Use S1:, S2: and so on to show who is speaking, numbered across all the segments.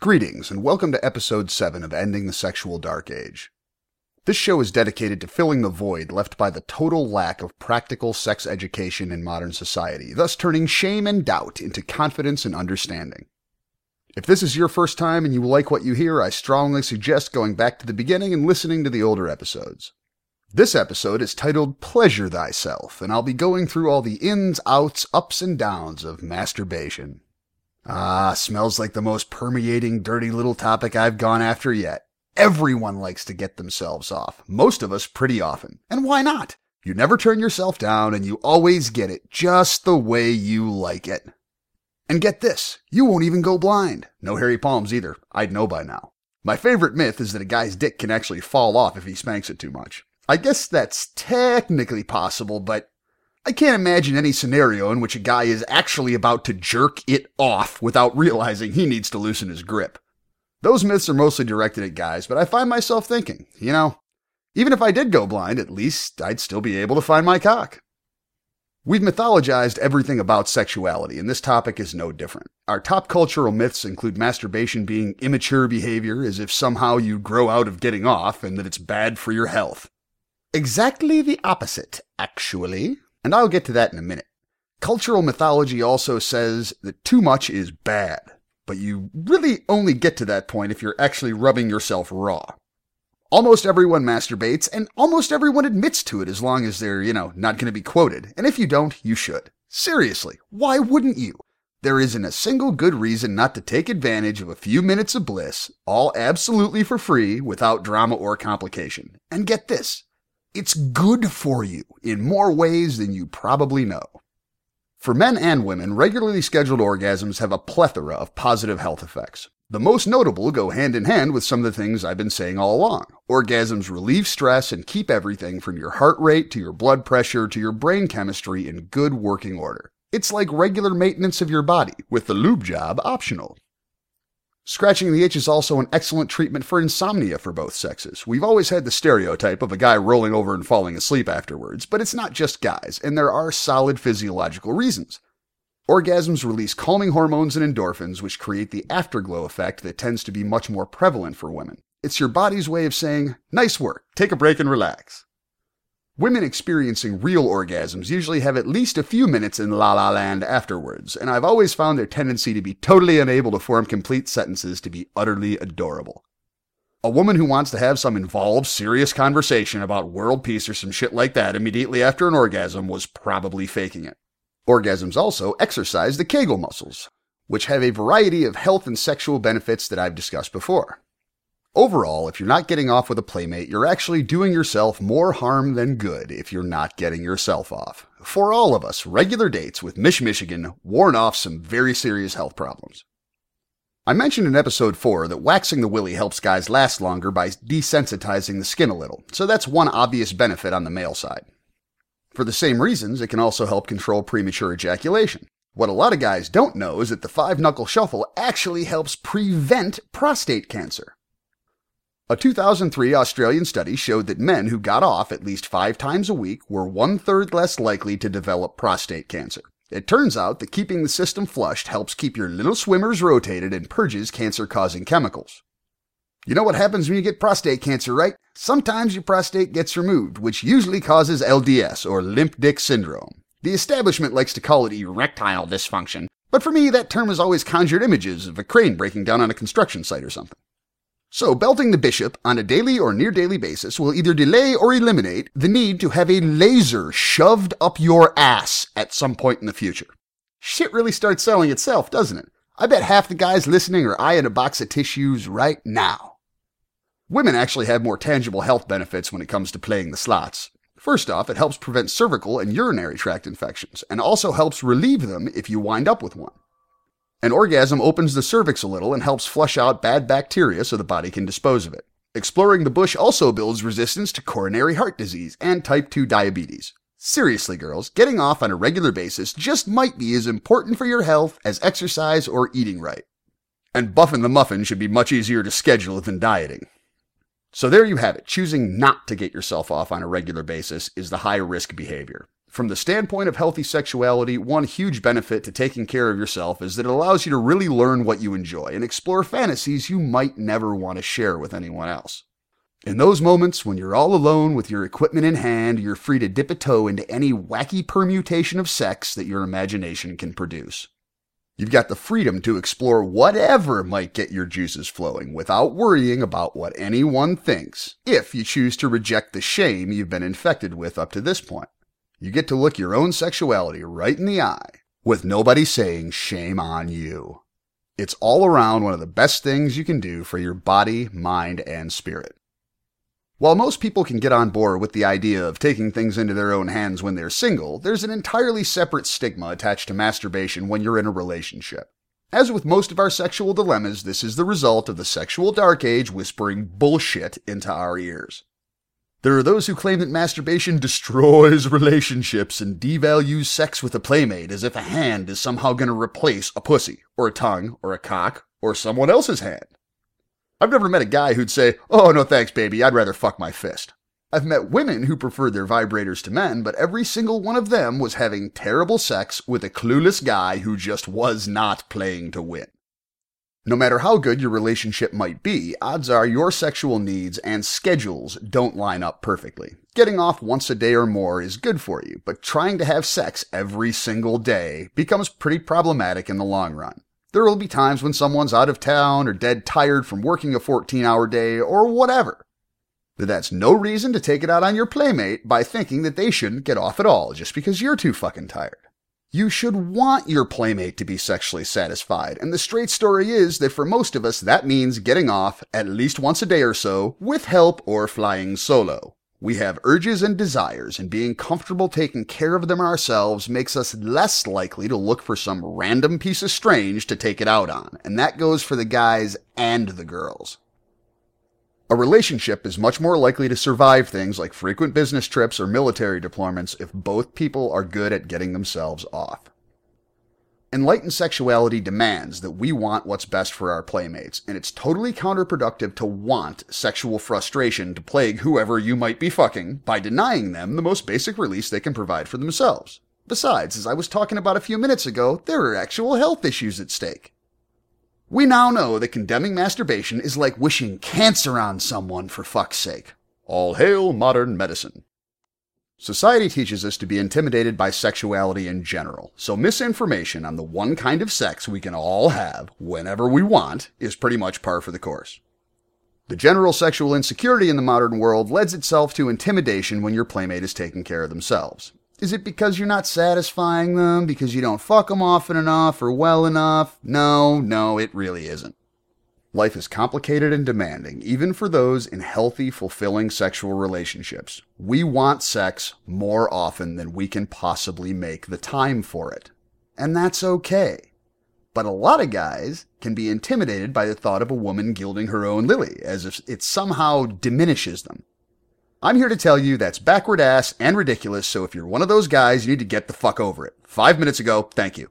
S1: Greetings, and welcome to episode 7 of Ending the Sexual Dark Age. This show is dedicated to filling the void left by the total lack of practical sex education in modern society, thus turning shame and doubt into confidence and understanding. If this is your first time and you like what you hear, I strongly suggest going back to the beginning and listening to the older episodes. This episode is titled Pleasure Thyself, and I'll be going through all the ins, outs, ups, and downs of masturbation. Ah, smells like the most permeating, dirty little topic I've gone after yet. Everyone likes to get themselves off, most of us pretty often. And why not? You never turn yourself down and you always get it just the way you like it. And get this, you won't even go blind. No hairy palms either. I'd know by now. My favorite myth is that a guy's dick can actually fall off if he spanks it too much. I guess that's technically possible, but I can't imagine any scenario in which a guy is actually about to jerk it off without realizing he needs to loosen his grip. Those myths are mostly directed at guys, but I find myself thinking, you know, even if I did go blind, at least I'd still be able to find my cock. We've mythologized everything about sexuality, and this topic is no different. Our top cultural myths include masturbation being immature behavior, as if somehow you grow out of getting off and that it's bad for your health. Exactly the opposite, actually and I'll get to that in a minute. Cultural mythology also says that too much is bad, but you really only get to that point if you're actually rubbing yourself raw. Almost everyone masturbates, and almost everyone admits to it as long as they're, you know, not going to be quoted. And if you don't, you should. Seriously, why wouldn't you? There isn't a single good reason not to take advantage of a few minutes of bliss, all absolutely for free, without drama or complication. And get this it's good for you in more ways than you probably know. For men and women, regularly scheduled orgasms have a plethora of positive health effects. The most notable go hand in hand with some of the things I've been saying all along. Orgasms relieve stress and keep everything from your heart rate to your blood pressure to your brain chemistry in good working order. It's like regular maintenance of your body, with the lube job optional. Scratching the itch is also an excellent treatment for insomnia for both sexes. We've always had the stereotype of a guy rolling over and falling asleep afterwards, but it's not just guys, and there are solid physiological reasons. Orgasms release calming hormones and endorphins, which create the afterglow effect that tends to be much more prevalent for women. It's your body's way of saying, nice work, take a break and relax. Women experiencing real orgasms usually have at least a few minutes in la la land afterwards, and I've always found their tendency to be totally unable to form complete sentences to be utterly adorable. A woman who wants to have some involved, serious conversation about world peace or some shit like that immediately after an orgasm was probably faking it. Orgasms also exercise the Kegel muscles, which have a variety of health and sexual benefits that I've discussed before. Overall, if you're not getting off with a playmate, you're actually doing yourself more harm than good if you're not getting yourself off. For all of us, regular dates with Mish Michigan warn off some very serious health problems. I mentioned in episode 4 that waxing the willy helps guys last longer by desensitizing the skin a little, so that's one obvious benefit on the male side. For the same reasons, it can also help control premature ejaculation. What a lot of guys don't know is that the five knuckle shuffle actually helps prevent prostate cancer. A 2003 Australian study showed that men who got off at least five times a week were one third less likely to develop prostate cancer. It turns out that keeping the system flushed helps keep your little swimmers rotated and purges cancer causing chemicals. You know what happens when you get prostate cancer, right? Sometimes your prostate gets removed, which usually causes LDS or limp dick syndrome. The establishment likes to call it erectile dysfunction, but for me that term has always conjured images of a crane breaking down on a construction site or something. So, belting the bishop on a daily or near daily basis will either delay or eliminate the need to have a laser shoved up your ass at some point in the future. Shit really starts selling itself, doesn't it? I bet half the guys listening are eyeing a box of tissues right now. Women actually have more tangible health benefits when it comes to playing the slots. First off, it helps prevent cervical and urinary tract infections, and also helps relieve them if you wind up with one. An orgasm opens the cervix a little and helps flush out bad bacteria so the body can dispose of it. Exploring the bush also builds resistance to coronary heart disease and type 2 diabetes. Seriously, girls, getting off on a regular basis just might be as important for your health as exercise or eating right. And buffing the muffin should be much easier to schedule than dieting. So there you have it. Choosing not to get yourself off on a regular basis is the high risk behavior. From the standpoint of healthy sexuality, one huge benefit to taking care of yourself is that it allows you to really learn what you enjoy and explore fantasies you might never want to share with anyone else. In those moments when you're all alone with your equipment in hand, you're free to dip a toe into any wacky permutation of sex that your imagination can produce. You've got the freedom to explore whatever might get your juices flowing without worrying about what anyone thinks, if you choose to reject the shame you've been infected with up to this point. You get to look your own sexuality right in the eye with nobody saying shame on you. It's all around one of the best things you can do for your body, mind, and spirit. While most people can get on board with the idea of taking things into their own hands when they're single, there's an entirely separate stigma attached to masturbation when you're in a relationship. As with most of our sexual dilemmas, this is the result of the sexual dark age whispering bullshit into our ears. There are those who claim that masturbation destroys relationships and devalues sex with a playmate as if a hand is somehow going to replace a pussy, or a tongue, or a cock, or someone else's hand. I've never met a guy who'd say, Oh, no thanks, baby, I'd rather fuck my fist. I've met women who preferred their vibrators to men, but every single one of them was having terrible sex with a clueless guy who just was not playing to win. No matter how good your relationship might be, odds are your sexual needs and schedules don't line up perfectly. Getting off once a day or more is good for you, but trying to have sex every single day becomes pretty problematic in the long run. There will be times when someone's out of town or dead tired from working a 14 hour day or whatever. But that's no reason to take it out on your playmate by thinking that they shouldn't get off at all just because you're too fucking tired. You should want your playmate to be sexually satisfied, and the straight story is that for most of us that means getting off at least once a day or so with help or flying solo. We have urges and desires, and being comfortable taking care of them ourselves makes us less likely to look for some random piece of strange to take it out on, and that goes for the guys and the girls. A relationship is much more likely to survive things like frequent business trips or military deployments if both people are good at getting themselves off. Enlightened sexuality demands that we want what's best for our playmates, and it's totally counterproductive to want sexual frustration to plague whoever you might be fucking by denying them the most basic release they can provide for themselves. Besides, as I was talking about a few minutes ago, there are actual health issues at stake. We now know that condemning masturbation is like wishing cancer on someone for fuck's sake. All hail modern medicine. Society teaches us to be intimidated by sexuality in general, so misinformation on the one kind of sex we can all have whenever we want is pretty much par for the course. The general sexual insecurity in the modern world lends itself to intimidation when your playmate is taking care of themselves. Is it because you're not satisfying them, because you don't fuck them often enough or well enough? No, no, it really isn't. Life is complicated and demanding, even for those in healthy, fulfilling sexual relationships. We want sex more often than we can possibly make the time for it. And that's okay. But a lot of guys can be intimidated by the thought of a woman gilding her own lily, as if it somehow diminishes them. I'm here to tell you that's backward ass and ridiculous, so if you're one of those guys, you need to get the fuck over it. Five minutes ago, thank you.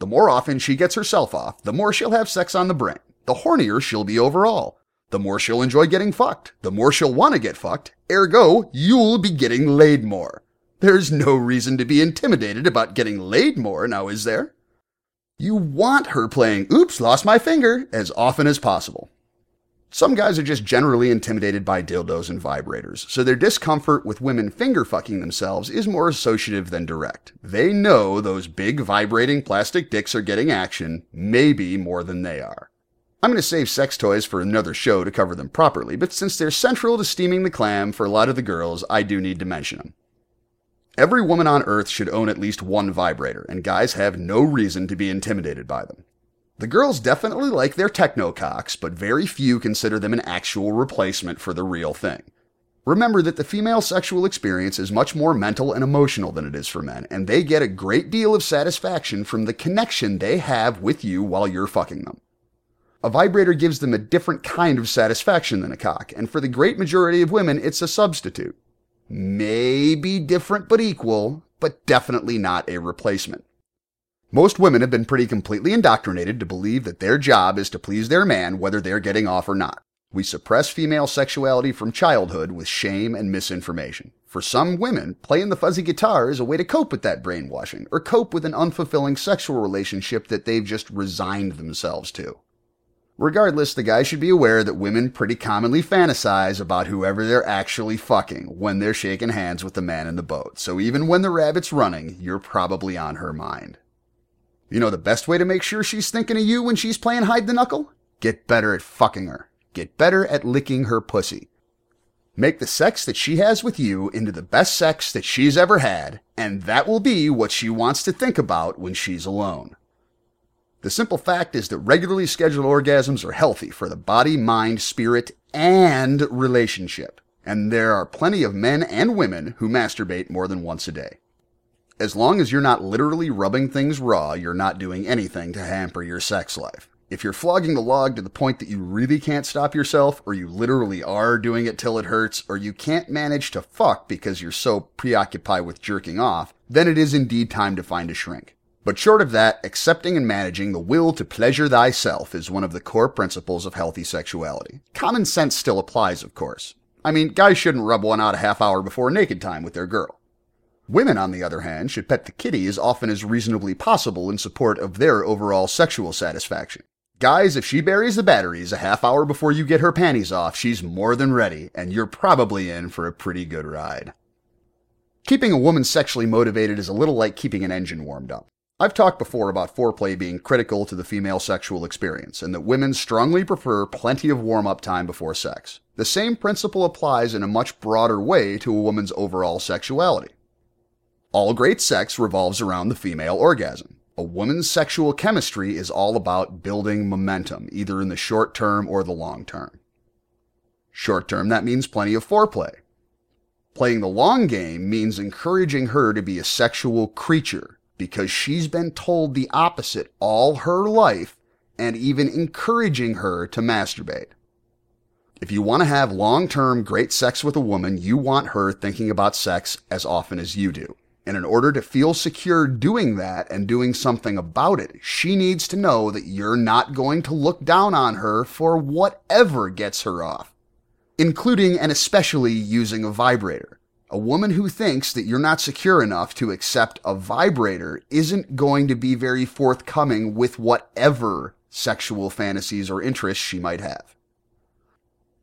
S1: The more often she gets herself off, the more she'll have sex on the brain the hornier she'll be overall. The more she'll enjoy getting fucked, the more she'll want to get fucked, ergo, you'll be getting laid more. There's no reason to be intimidated about getting laid more, now is there? You want her playing Oops, Lost My Finger as often as possible. Some guys are just generally intimidated by dildos and vibrators, so their discomfort with women finger fucking themselves is more associative than direct. They know those big vibrating plastic dicks are getting action, maybe more than they are. I'm going to save sex toys for another show to cover them properly, but since they're central to steaming the clam for a lot of the girls, I do need to mention them. Every woman on Earth should own at least one vibrator, and guys have no reason to be intimidated by them. The girls definitely like their techno cocks, but very few consider them an actual replacement for the real thing. Remember that the female sexual experience is much more mental and emotional than it is for men, and they get a great deal of satisfaction from the connection they have with you while you're fucking them. A vibrator gives them a different kind of satisfaction than a cock, and for the great majority of women, it's a substitute. Maybe different but equal, but definitely not a replacement. Most women have been pretty completely indoctrinated to believe that their job is to please their man whether they're getting off or not. We suppress female sexuality from childhood with shame and misinformation. For some women, playing the fuzzy guitar is a way to cope with that brainwashing, or cope with an unfulfilling sexual relationship that they've just resigned themselves to. Regardless, the guy should be aware that women pretty commonly fantasize about whoever they're actually fucking when they're shaking hands with the man in the boat, so even when the rabbit's running, you're probably on her mind. You know the best way to make sure she's thinking of you when she's playing hide the knuckle? Get better at fucking her. Get better at licking her pussy. Make the sex that she has with you into the best sex that she's ever had, and that will be what she wants to think about when she's alone. The simple fact is that regularly scheduled orgasms are healthy for the body, mind, spirit, and relationship. And there are plenty of men and women who masturbate more than once a day. As long as you're not literally rubbing things raw, you're not doing anything to hamper your sex life. If you're flogging the log to the point that you really can't stop yourself, or you literally are doing it till it hurts, or you can't manage to fuck because you're so preoccupied with jerking off, then it is indeed time to find a shrink. But short of that, accepting and managing the will to pleasure thyself is one of the core principles of healthy sexuality. Common sense still applies, of course. I mean, guys shouldn't rub one out a half hour before naked time with their girl. Women, on the other hand, should pet the kitty as often as reasonably possible in support of their overall sexual satisfaction. Guys, if she buries the batteries a half hour before you get her panties off, she's more than ready, and you're probably in for a pretty good ride. Keeping a woman sexually motivated is a little like keeping an engine warmed up. I've talked before about foreplay being critical to the female sexual experience, and that women strongly prefer plenty of warm up time before sex. The same principle applies in a much broader way to a woman's overall sexuality. All great sex revolves around the female orgasm. A woman's sexual chemistry is all about building momentum, either in the short term or the long term. Short term, that means plenty of foreplay. Playing the long game means encouraging her to be a sexual creature because she's been told the opposite all her life and even encouraging her to masturbate. If you want to have long term great sex with a woman, you want her thinking about sex as often as you do. And in order to feel secure doing that and doing something about it, she needs to know that you're not going to look down on her for whatever gets her off, including and especially using a vibrator. A woman who thinks that you're not secure enough to accept a vibrator isn't going to be very forthcoming with whatever sexual fantasies or interests she might have.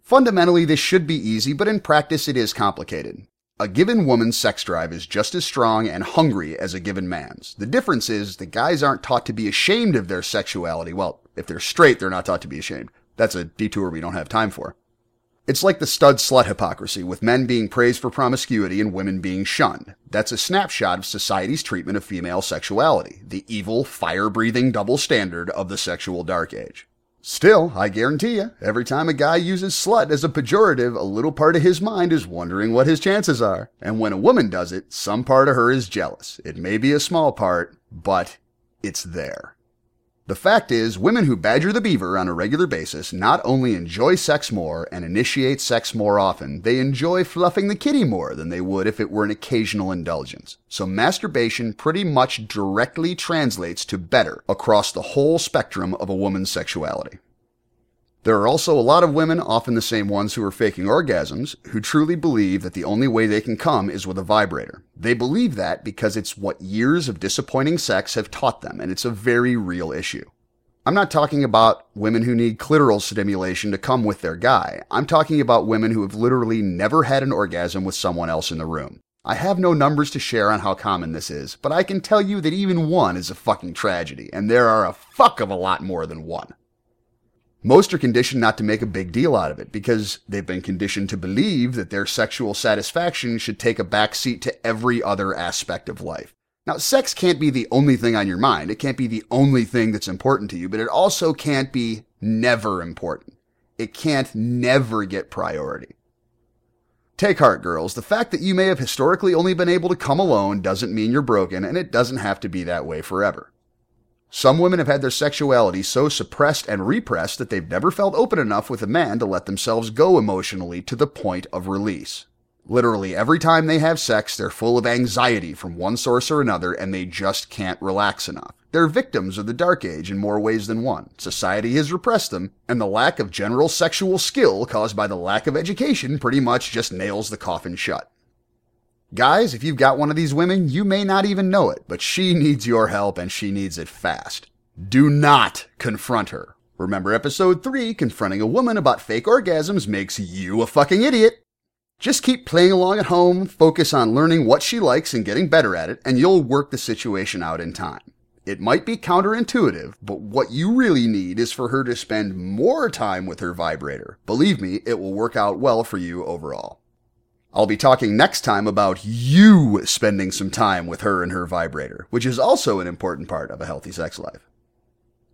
S1: Fundamentally, this should be easy, but in practice it is complicated. A given woman's sex drive is just as strong and hungry as a given man's. The difference is the guys aren't taught to be ashamed of their sexuality. Well, if they're straight, they're not taught to be ashamed. That's a detour we don't have time for. It's like the stud slut hypocrisy, with men being praised for promiscuity and women being shunned. That's a snapshot of society's treatment of female sexuality, the evil, fire breathing double standard of the sexual dark age. Still, I guarantee you, every time a guy uses slut as a pejorative, a little part of his mind is wondering what his chances are. And when a woman does it, some part of her is jealous. It may be a small part, but it's there. The fact is, women who badger the beaver on a regular basis not only enjoy sex more and initiate sex more often, they enjoy fluffing the kitty more than they would if it were an occasional indulgence. So masturbation pretty much directly translates to better across the whole spectrum of a woman's sexuality. There are also a lot of women, often the same ones who are faking orgasms, who truly believe that the only way they can come is with a vibrator. They believe that because it's what years of disappointing sex have taught them, and it's a very real issue. I'm not talking about women who need clitoral stimulation to come with their guy. I'm talking about women who have literally never had an orgasm with someone else in the room. I have no numbers to share on how common this is, but I can tell you that even one is a fucking tragedy, and there are a fuck of a lot more than one. Most are conditioned not to make a big deal out of it because they've been conditioned to believe that their sexual satisfaction should take a backseat to every other aspect of life. Now, sex can't be the only thing on your mind. It can't be the only thing that's important to you, but it also can't be never important. It can't never get priority. Take heart, girls. The fact that you may have historically only been able to come alone doesn't mean you're broken, and it doesn't have to be that way forever. Some women have had their sexuality so suppressed and repressed that they've never felt open enough with a man to let themselves go emotionally to the point of release. Literally every time they have sex, they're full of anxiety from one source or another and they just can't relax enough. They're victims of the dark age in more ways than one. Society has repressed them, and the lack of general sexual skill caused by the lack of education pretty much just nails the coffin shut. Guys, if you've got one of these women, you may not even know it, but she needs your help and she needs it fast. Do not confront her. Remember episode 3, confronting a woman about fake orgasms makes you a fucking idiot. Just keep playing along at home, focus on learning what she likes and getting better at it, and you'll work the situation out in time. It might be counterintuitive, but what you really need is for her to spend more time with her vibrator. Believe me, it will work out well for you overall. I'll be talking next time about you spending some time with her and her vibrator, which is also an important part of a healthy sex life.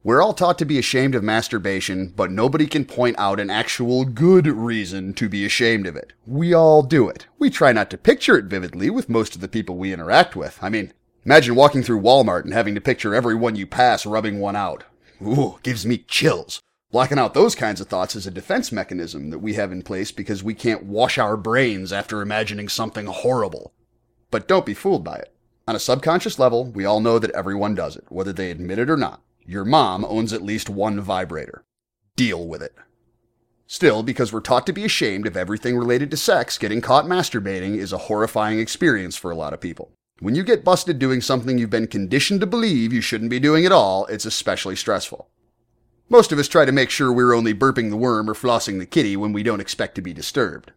S1: We're all taught to be ashamed of masturbation, but nobody can point out an actual good reason to be ashamed of it. We all do it. We try not to picture it vividly with most of the people we interact with. I mean, imagine walking through Walmart and having to picture everyone you pass rubbing one out. Ooh, gives me chills. Blocking out those kinds of thoughts is a defense mechanism that we have in place because we can't wash our brains after imagining something horrible. But don't be fooled by it. On a subconscious level, we all know that everyone does it, whether they admit it or not. Your mom owns at least one vibrator. Deal with it. Still, because we're taught to be ashamed of everything related to sex, getting caught masturbating is a horrifying experience for a lot of people. When you get busted doing something you've been conditioned to believe you shouldn't be doing at all, it's especially stressful. Most of us try to make sure we're only burping the worm or flossing the kitty when we don't expect to be disturbed.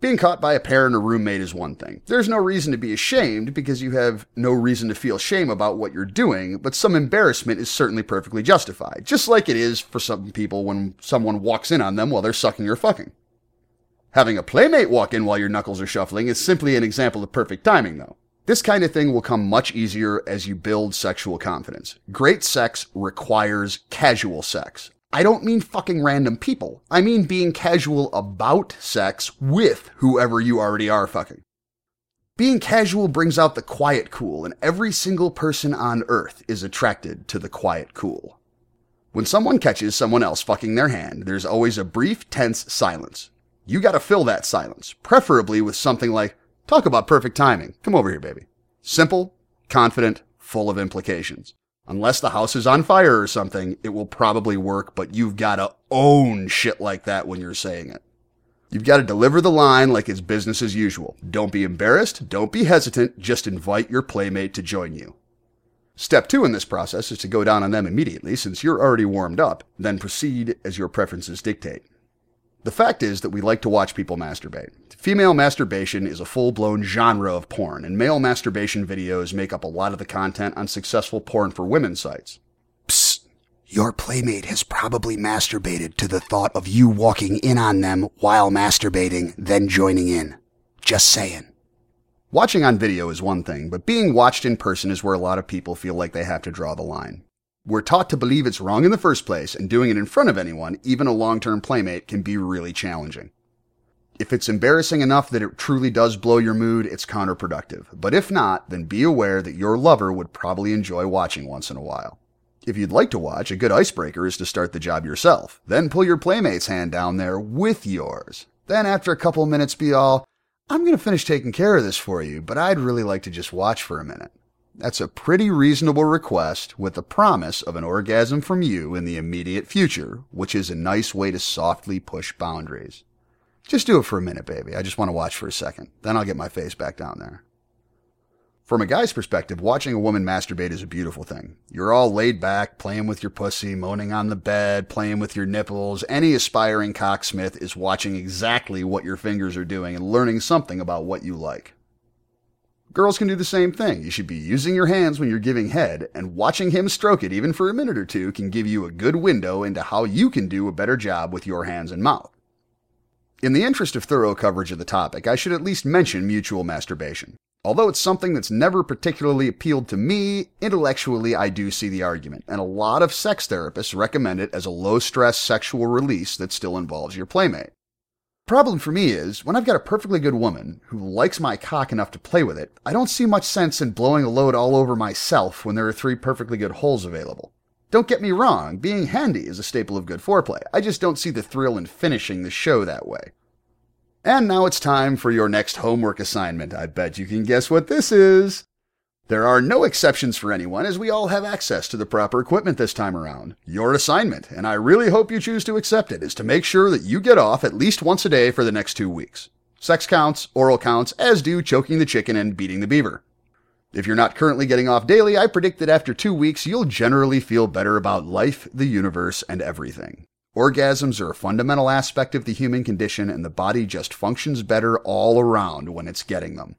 S1: Being caught by a parent or roommate is one thing. There's no reason to be ashamed because you have no reason to feel shame about what you're doing, but some embarrassment is certainly perfectly justified, just like it is for some people when someone walks in on them while they're sucking or fucking. Having a playmate walk in while your knuckles are shuffling is simply an example of perfect timing, though. This kind of thing will come much easier as you build sexual confidence. Great sex requires casual sex. I don't mean fucking random people. I mean being casual about sex with whoever you already are fucking. Being casual brings out the quiet cool, and every single person on earth is attracted to the quiet cool. When someone catches someone else fucking their hand, there's always a brief, tense silence. You gotta fill that silence, preferably with something like, Talk about perfect timing. Come over here, baby. Simple, confident, full of implications. Unless the house is on fire or something, it will probably work, but you've got to own shit like that when you're saying it. You've got to deliver the line like it's business as usual. Don't be embarrassed. Don't be hesitant. Just invite your playmate to join you. Step two in this process is to go down on them immediately since you're already warmed up, then proceed as your preferences dictate. The fact is that we like to watch people masturbate. Female masturbation is a full blown genre of porn, and male masturbation videos make up a lot of the content on successful porn for women sites. Psst. Your playmate has probably masturbated to the thought of you walking in on them while masturbating, then joining in. Just saying. Watching on video is one thing, but being watched in person is where a lot of people feel like they have to draw the line. We're taught to believe it's wrong in the first place, and doing it in front of anyone, even a long term playmate, can be really challenging. If it's embarrassing enough that it truly does blow your mood, it's counterproductive. But if not, then be aware that your lover would probably enjoy watching once in a while. If you'd like to watch, a good icebreaker is to start the job yourself. Then pull your playmate's hand down there with yours. Then after a couple minutes be all, I'm going to finish taking care of this for you, but I'd really like to just watch for a minute. That's a pretty reasonable request with the promise of an orgasm from you in the immediate future, which is a nice way to softly push boundaries. Just do it for a minute, baby. I just want to watch for a second. Then I'll get my face back down there. From a guy's perspective, watching a woman masturbate is a beautiful thing. You're all laid back, playing with your pussy, moaning on the bed, playing with your nipples. Any aspiring cocksmith is watching exactly what your fingers are doing and learning something about what you like. Girls can do the same thing. You should be using your hands when you're giving head, and watching him stroke it even for a minute or two can give you a good window into how you can do a better job with your hands and mouth. In the interest of thorough coverage of the topic, I should at least mention mutual masturbation. Although it's something that's never particularly appealed to me, intellectually I do see the argument, and a lot of sex therapists recommend it as a low stress sexual release that still involves your playmate. Problem for me is, when I've got a perfectly good woman who likes my cock enough to play with it, I don't see much sense in blowing a load all over myself when there are three perfectly good holes available. Don't get me wrong, being handy is a staple of good foreplay. I just don't see the thrill in finishing the show that way. And now it's time for your next homework assignment. I bet you can guess what this is. There are no exceptions for anyone, as we all have access to the proper equipment this time around. Your assignment, and I really hope you choose to accept it, is to make sure that you get off at least once a day for the next two weeks. Sex counts, oral counts, as do choking the chicken and beating the beaver. If you're not currently getting off daily, I predict that after two weeks, you'll generally feel better about life, the universe, and everything. Orgasms are a fundamental aspect of the human condition, and the body just functions better all around when it's getting them.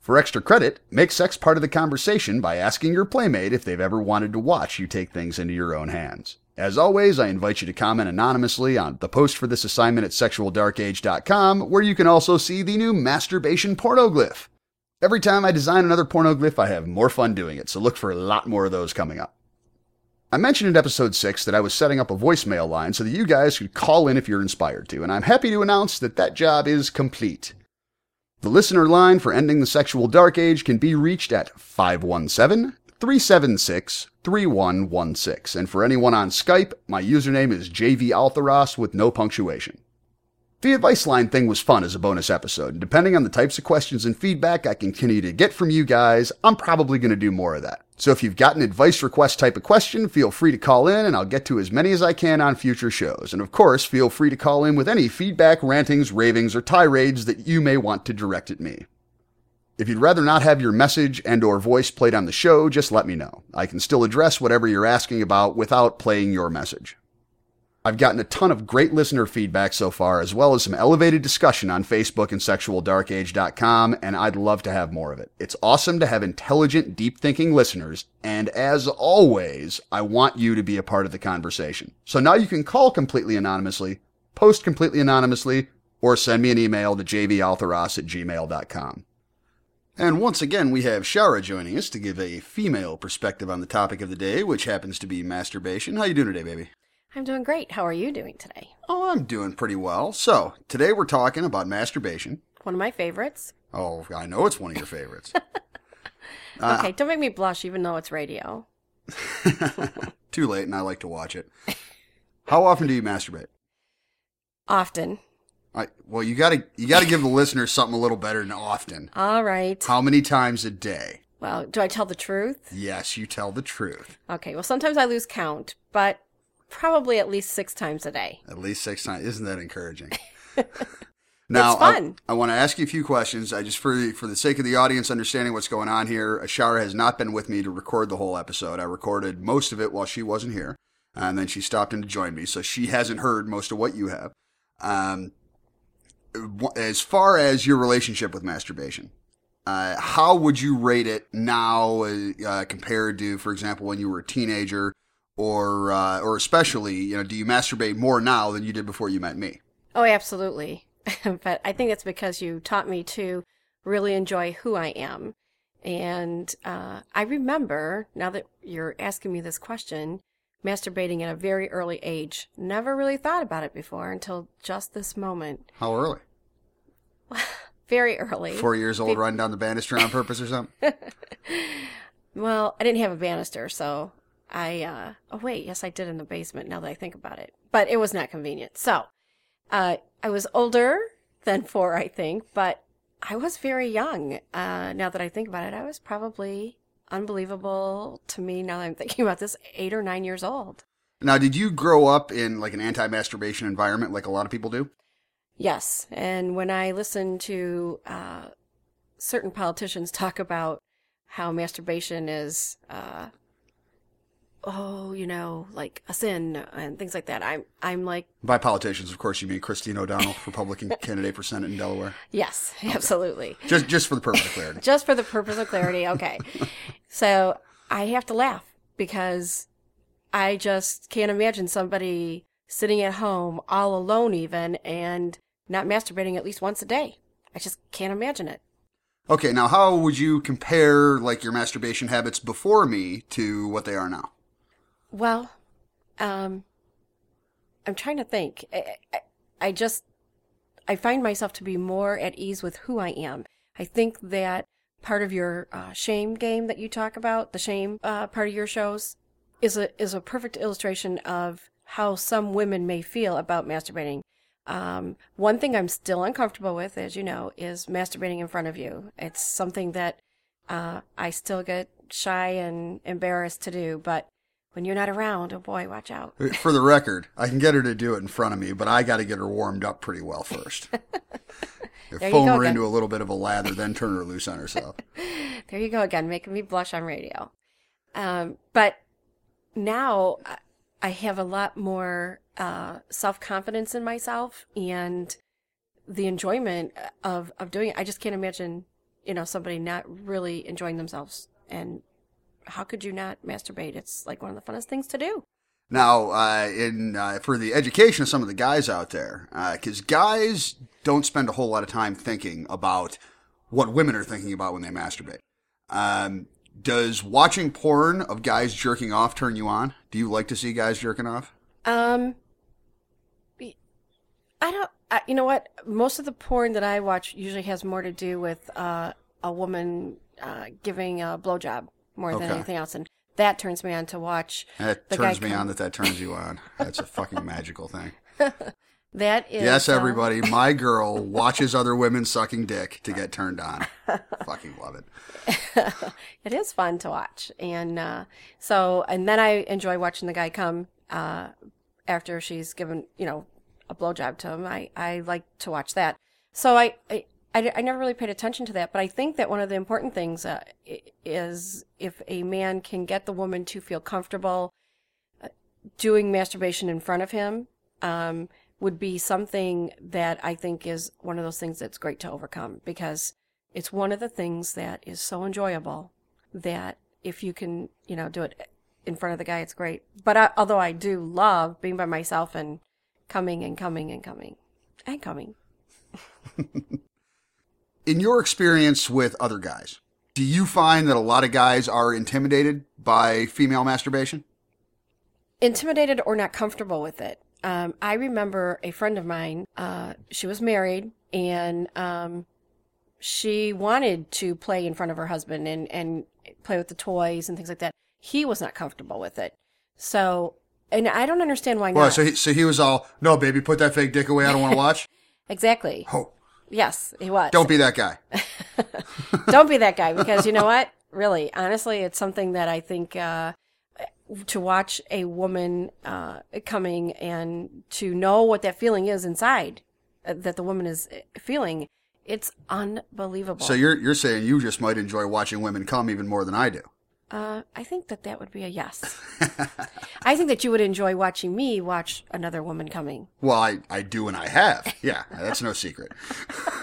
S1: For extra credit, make sex part of the conversation by asking your playmate if they've ever wanted to watch you take things into your own hands. As always, I invite you to comment anonymously on the post for this assignment at sexualdarkage.com, where you can also see the new masturbation pornoglyph. Every time I design another pornoglyph, I have more fun doing it, so look for a lot more of those coming up. I mentioned in episode 6 that I was setting up a voicemail line so that you guys could call in if you're inspired to, and I'm happy to announce that that job is complete. The listener line for Ending the Sexual Dark Age can be reached at 517 376 3116. And for anyone on Skype, my username is JVAltheros with no punctuation. The advice line thing was fun as a bonus episode, and depending on the types of questions and feedback I continue to get from you guys, I'm probably going to do more of that. So if you've got an advice request type of question, feel free to call in and I'll get to as many as I can on future shows. And of course, feel free to call in with any feedback, rantings, ravings, or tirades that you may want to direct at me. If you'd rather not have your message and or voice played on the show, just let me know. I can still address whatever you're asking about without playing your message. I've gotten a ton of great listener feedback so far, as well as some elevated discussion on Facebook and sexualdarkage.com, and I'd love to have more of it. It's awesome to have intelligent, deep thinking listeners, and as always, I want you to be a part of the conversation. So now you can call completely anonymously, post completely anonymously, or send me an email to jvaltheros at gmail.com. And once again, we have Shara joining us to give a female perspective on the topic of the day, which happens to be masturbation. How you doing today, baby?
S2: I'm doing great. How are you doing today?
S1: Oh, I'm doing pretty well. So, today we're talking about masturbation.
S2: One of my favorites.
S1: Oh, I know it's one of your favorites.
S2: Uh, okay, don't make me blush even though it's radio.
S1: Too late, and I like to watch it. How often do you masturbate?
S2: Often.
S1: I, well, you gotta you gotta give the listeners something a little better than often.
S2: All right.
S1: How many times a day?
S2: Well, do I tell the truth?
S1: Yes, you tell the truth.
S2: Okay. Well, sometimes I lose count, but probably at least six times a day.
S1: At least six times. Isn't that encouraging? now,
S2: It's fun.
S1: I, I want to ask you a few questions. I just for for the sake of the audience understanding what's going on here. Ashara has not been with me to record the whole episode. I recorded most of it while she wasn't here, and then she stopped in to join me, so she hasn't heard most of what you have. Um, as far as your relationship with masturbation, uh, how would you rate it now uh, compared to, for example, when you were a teenager, or uh, or especially, you know, do you masturbate more now than you did before you met me?
S2: Oh, absolutely. but I think it's because you taught me to really enjoy who I am. And uh, I remember, now that you're asking me this question, masturbating at a very early age. Never really thought about it before until just this moment.
S1: How early?
S2: Very early.
S1: Four years old, riding down the banister on purpose or something?
S2: Well, I didn't have a banister, so I, uh, oh wait, yes, I did in the basement now that I think about it. But it was not convenient. So, uh, I was older than four, I think, but I was very young. Uh, now that I think about it, I was probably unbelievable to me now that I'm thinking about this, eight or nine years old.
S1: Now, did you grow up in like an anti-masturbation environment like a lot of people do?
S2: Yes. And when I listen to uh, certain politicians talk about how masturbation is, uh, oh, you know, like a sin and things like that, I'm, I'm like,
S1: By politicians, of course, you mean Christine O'Donnell, Republican candidate for Senate in Delaware.
S2: yes, absolutely.
S1: Just, just for the purpose of clarity.
S2: Just for the purpose of clarity. Okay. so I have to laugh because I just can't imagine somebody sitting at home all alone even and not masturbating at least once a day. I just can't imagine it.
S1: Okay, now how would you compare like your masturbation habits before me to what they are now?
S2: Well, um, I'm trying to think. I, I, I just, I find myself to be more at ease with who I am. I think that part of your uh, shame game that you talk about, the shame uh, part of your shows, is a is a perfect illustration of how some women may feel about masturbating. Um, one thing I'm still uncomfortable with, as you know, is masturbating in front of you. It's something that uh, I still get shy and embarrassed to do, but when you're not around, oh boy, watch out.
S1: For the record, I can get her to do it in front of me, but I got to get her warmed up pretty well first.
S2: There you
S1: Foam
S2: go
S1: her
S2: again.
S1: into a little bit of a lather, then turn her loose on herself.
S2: There you go again, making me blush on radio. Um, but now I- I have a lot more uh, self confidence in myself and the enjoyment of of doing it. I just can't imagine, you know, somebody not really enjoying themselves. And how could you not masturbate? It's like one of the funnest things to do.
S1: Now, uh, in uh, for the education of some of the guys out there, because guys don't spend a whole lot of time thinking about what women are thinking about when they masturbate. Um, does watching porn of guys jerking off turn you on? Do you like to see guys jerking off?
S2: Um, I don't. I, you know what? Most of the porn that I watch usually has more to do with uh, a woman uh, giving a blowjob more than
S1: Okay.
S2: anything else, and that turns me on to watch.
S1: That turns me
S2: come-
S1: on that that turns you on. That's a fucking magical thing.
S2: That is
S1: Yes,
S2: uh,
S1: everybody, my girl watches other women sucking dick to get turned on. fucking love it.
S2: it is fun to watch, and uh, so and then I enjoy watching the guy come uh, after she's given you know a blowjob to him. I I like to watch that. So I. I I, I never really paid attention to that, but I think that one of the important things uh, is if a man can get the woman to feel comfortable uh, doing masturbation in front of him, um, would be something that I think is one of those things that's great to overcome because it's one of the things that is so enjoyable that if you can, you know, do it in front of the guy, it's great. But I, although I do love being by myself and coming and coming and coming and coming.
S1: In your experience with other guys, do you find that a lot of guys are intimidated by female masturbation?
S2: intimidated or not comfortable with it. Um, I remember a friend of mine, uh, she was married and um, she wanted to play in front of her husband and, and play with the toys and things like that. He was not comfortable with it. So, and I don't understand why
S1: Well,
S2: not.
S1: so he, so he was all, no, baby, put that fake dick away. I don't want to watch.
S2: exactly.
S1: Oh,
S2: Yes, he was.
S1: don't be that guy.
S2: don't be that guy because you know what? Really, honestly, it's something that I think uh, to watch a woman uh, coming and to know what that feeling is inside uh, that the woman is feeling, it's unbelievable.
S1: So you're you're saying you just might enjoy watching women come even more than I do.
S2: Uh, I think that that would be a yes. I think that you would enjoy watching me watch another woman coming.
S1: Well, I, I do and I have. Yeah, that's no secret.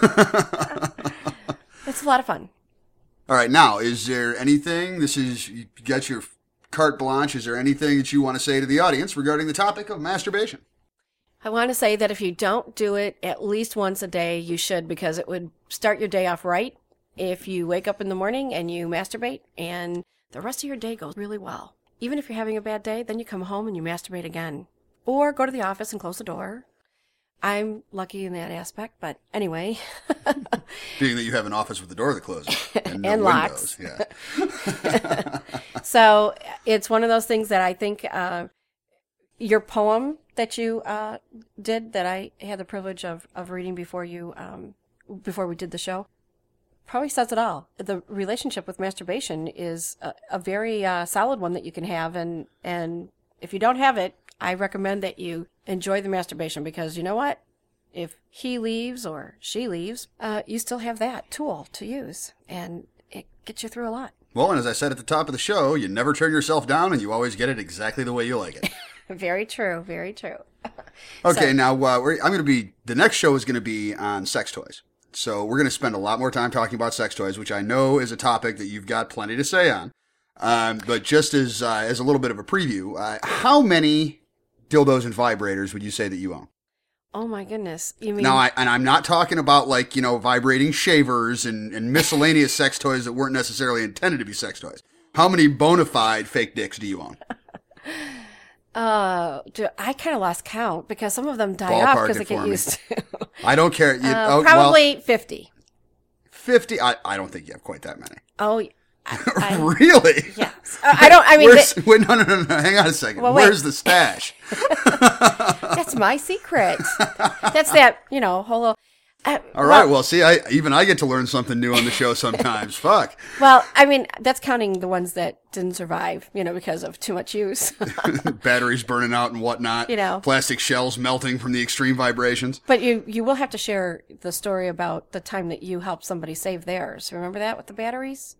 S2: It's a lot of fun.
S1: All right, now is there anything? This is you got your carte blanche. Is there anything that you want to say to the audience regarding the topic of masturbation?
S2: I want to say that if you don't do it at least once a day, you should because it would start your day off right. If you wake up in the morning and you masturbate and the rest of your day goes really well. Even if you're having a bad day, then you come home and you masturbate again. Or go to the office and close the door. I'm lucky in that aspect, but anyway.
S1: Being that you have an office with the door that closes and, no
S2: And locks.
S1: Yeah.
S2: so it's one of those things that I think uh, your poem that you uh, did that I had the privilege of, of reading before you um, before we did the show probably says it all. The relationship with masturbation is a, a very uh, solid one that you can have, and and if you don't have it, I recommend that you enjoy the masturbation because you know what. If he leaves or she leaves, uh, you still have that tool to use, and it gets you through a lot.
S1: Well, and as I said at the top of the show, you never turn yourself down, and you always get it exactly the way you like it.
S2: Very true. Very true.
S1: Okay,
S2: So-
S1: now uh, we're, I'm going to be the next show is going to be on sex toys. So we're going to spend a lot more time talking about sex toys, which I know is a topic that you've got plenty to say on. Um, but just as uh, as a little bit of a preview, uh, how many dildos and vibrators would you say that you own?
S2: Oh my goodness. You mean
S1: Now, I, and I'm not talking about like you know vibrating shavers and, and miscellaneous sex toys that weren't necessarily intended to be sex toys. How many bona fide fake dicks do you own?
S2: uh do, I kind of lost count because some of them die off because they get used to.
S1: I don't care. You,
S2: Uh,
S1: oh, well,
S2: probably 50.
S1: 50. I, I don't think you have quite that many.
S2: Oh, I, I,
S1: really?
S2: yes. Uh, I don't I mean that-
S1: wait, no, no, no, no. Hang on a second.
S2: Well.
S1: Where's the stash?
S2: that's my secret. that's that, you know, whole Uh,
S1: All right. Well, see, I even I get to learn something new on the show sometimes. Fuck.
S2: Well, I mean, that's counting the ones that didn't survive, you know, because of too much use.
S1: Batteries burning out and whatnot.
S2: You know.
S1: Plastic shells melting from the extreme vibrations.
S2: but you you will have to share the story about the time that you helped somebody save theirs. Remember that with the batteries?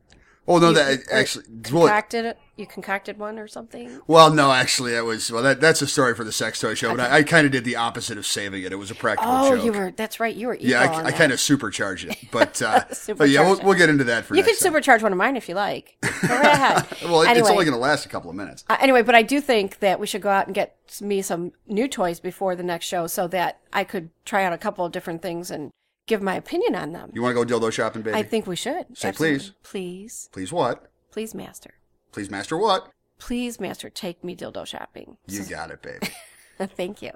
S1: Oh no,
S2: You-
S1: that actually.
S2: Concocted. You concocted one or something.
S1: well, no, actually, that was well. That, that's a story for the sex toy show. But I, I kind of did the opposite of saving it. It was a practical
S2: Oh,
S1: joke.
S2: you were. That's right. You were.
S1: Yeah, I, I kind of supercharged it, but uh, but yeah, we'll, we'll get into that for
S2: You could
S1: time.
S2: supercharge one of mine if you like. Go right ahead.
S1: Well,
S2: anyway,
S1: it's only going to last a couple of minutes.
S2: uh, anyway, but I do think that we should go out and get me some new toys before the next show, so that I could try out a couple of different things and give my opinion on them.
S1: You want to go dildo shopping, baby?
S2: I think we should.
S1: Say
S2: Absolutely.
S1: please.
S2: Please,
S1: Please what?
S2: please, master.
S1: Please, master what?
S2: Please, master, take me dildo shopping.
S1: You got it, baby.
S2: Thank you.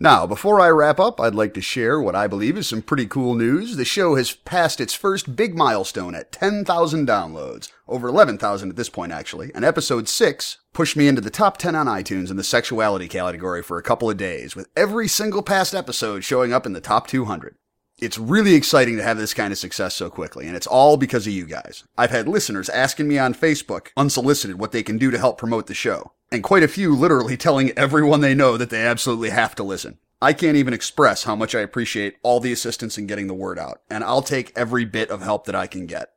S1: Now, before I wrap up, I'd like to share what I believe is some pretty cool news. The show has passed its first big milestone at 10,000 downloads. Over 11,000 at this point, actually. And episode 6 pushed me into the top 10 on iTunes in the sexuality category for a couple of days, with every single past episode showing up in the top 200. It's really exciting to have this kind of success so quickly, and it's all because of you guys. I've had listeners asking me on Facebook, unsolicited, what they can do to help promote the show, and quite a few literally telling everyone they know that they absolutely have to listen. I can't even express how much I appreciate all the assistance in getting the word out, and I'll take every bit of help that I can get.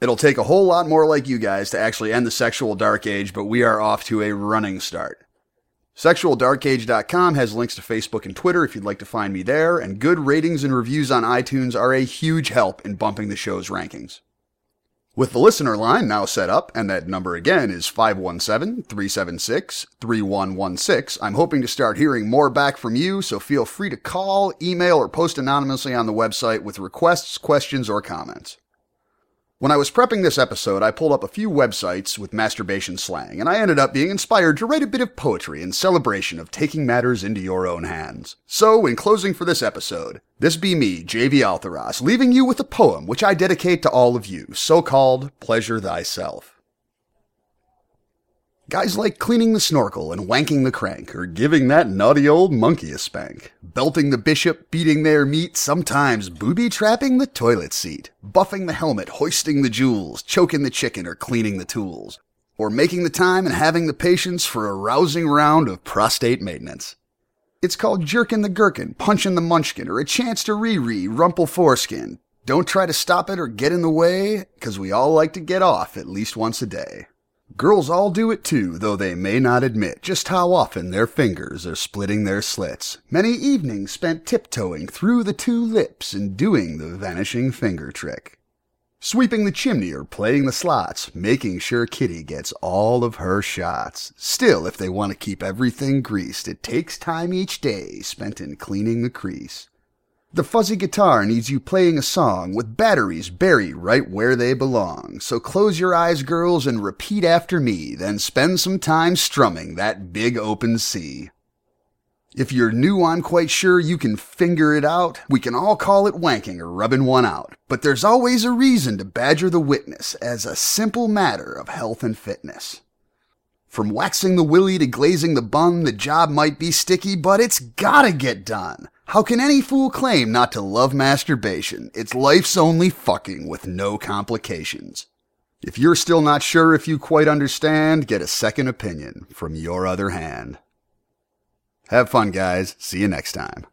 S1: It'll take a whole lot more like you guys to actually end the sexual dark age, but we are off to a running start. SexualDarkAge.com has links to Facebook and Twitter if you'd like to find me there, and good ratings and reviews on iTunes are a huge help in bumping the show's rankings. With the listener line now set up, and that number again is 517-376-3116, I'm hoping to start hearing more back from you, so feel free to call, email, or post anonymously on the website with requests, questions, or comments. When I was prepping this episode, I pulled up a few websites with masturbation slang, and I ended up being inspired to write a bit of poetry in celebration of taking matters into your own hands. So, in closing for this episode, this be me, JV Altheros, leaving you with a poem which I dedicate to all of you, so called Pleasure Thyself. Guys like cleaning the snorkel and wanking the crank, or giving that naughty old monkey a spank. Belting the bishop, beating their meat, sometimes booby trapping the toilet seat. Buffing the helmet, hoisting the jewels, choking the chicken, or cleaning the tools. Or making the time and having the patience for a rousing round of prostate maintenance. It's called jerking the gherkin, punching the munchkin, or a chance to re-re, rumple foreskin. Don't try to stop it or get in the way, 'cause we all like to get off at least once a day. Girls all do it too, though they may not admit just how often their fingers are splitting their slits. Many evenings spent tiptoeing through the two lips and doing the vanishing finger trick. Sweeping the chimney or playing the slots, making sure Kitty gets all of her shots. Still, if they want to keep everything greased, it takes time each day spent in cleaning the crease. The fuzzy guitar needs you playing a song with batteries buried right where they belong. So close your eyes, girls, and repeat after me, then spend some time strumming that big open C. If you're new I'm quite sure you can finger it out, we can all call it wanking or rubbing one out. But there's always a reason to badger the witness as a simple matter of health and fitness. From waxing the willy to glazing the bun, the job might be sticky, but it's gotta get done. How can any fool claim not to love masturbation? It's life's only fucking with no complications. If you're still not sure if you quite understand, get a second opinion from your other hand. Have fun, guys. See you next time.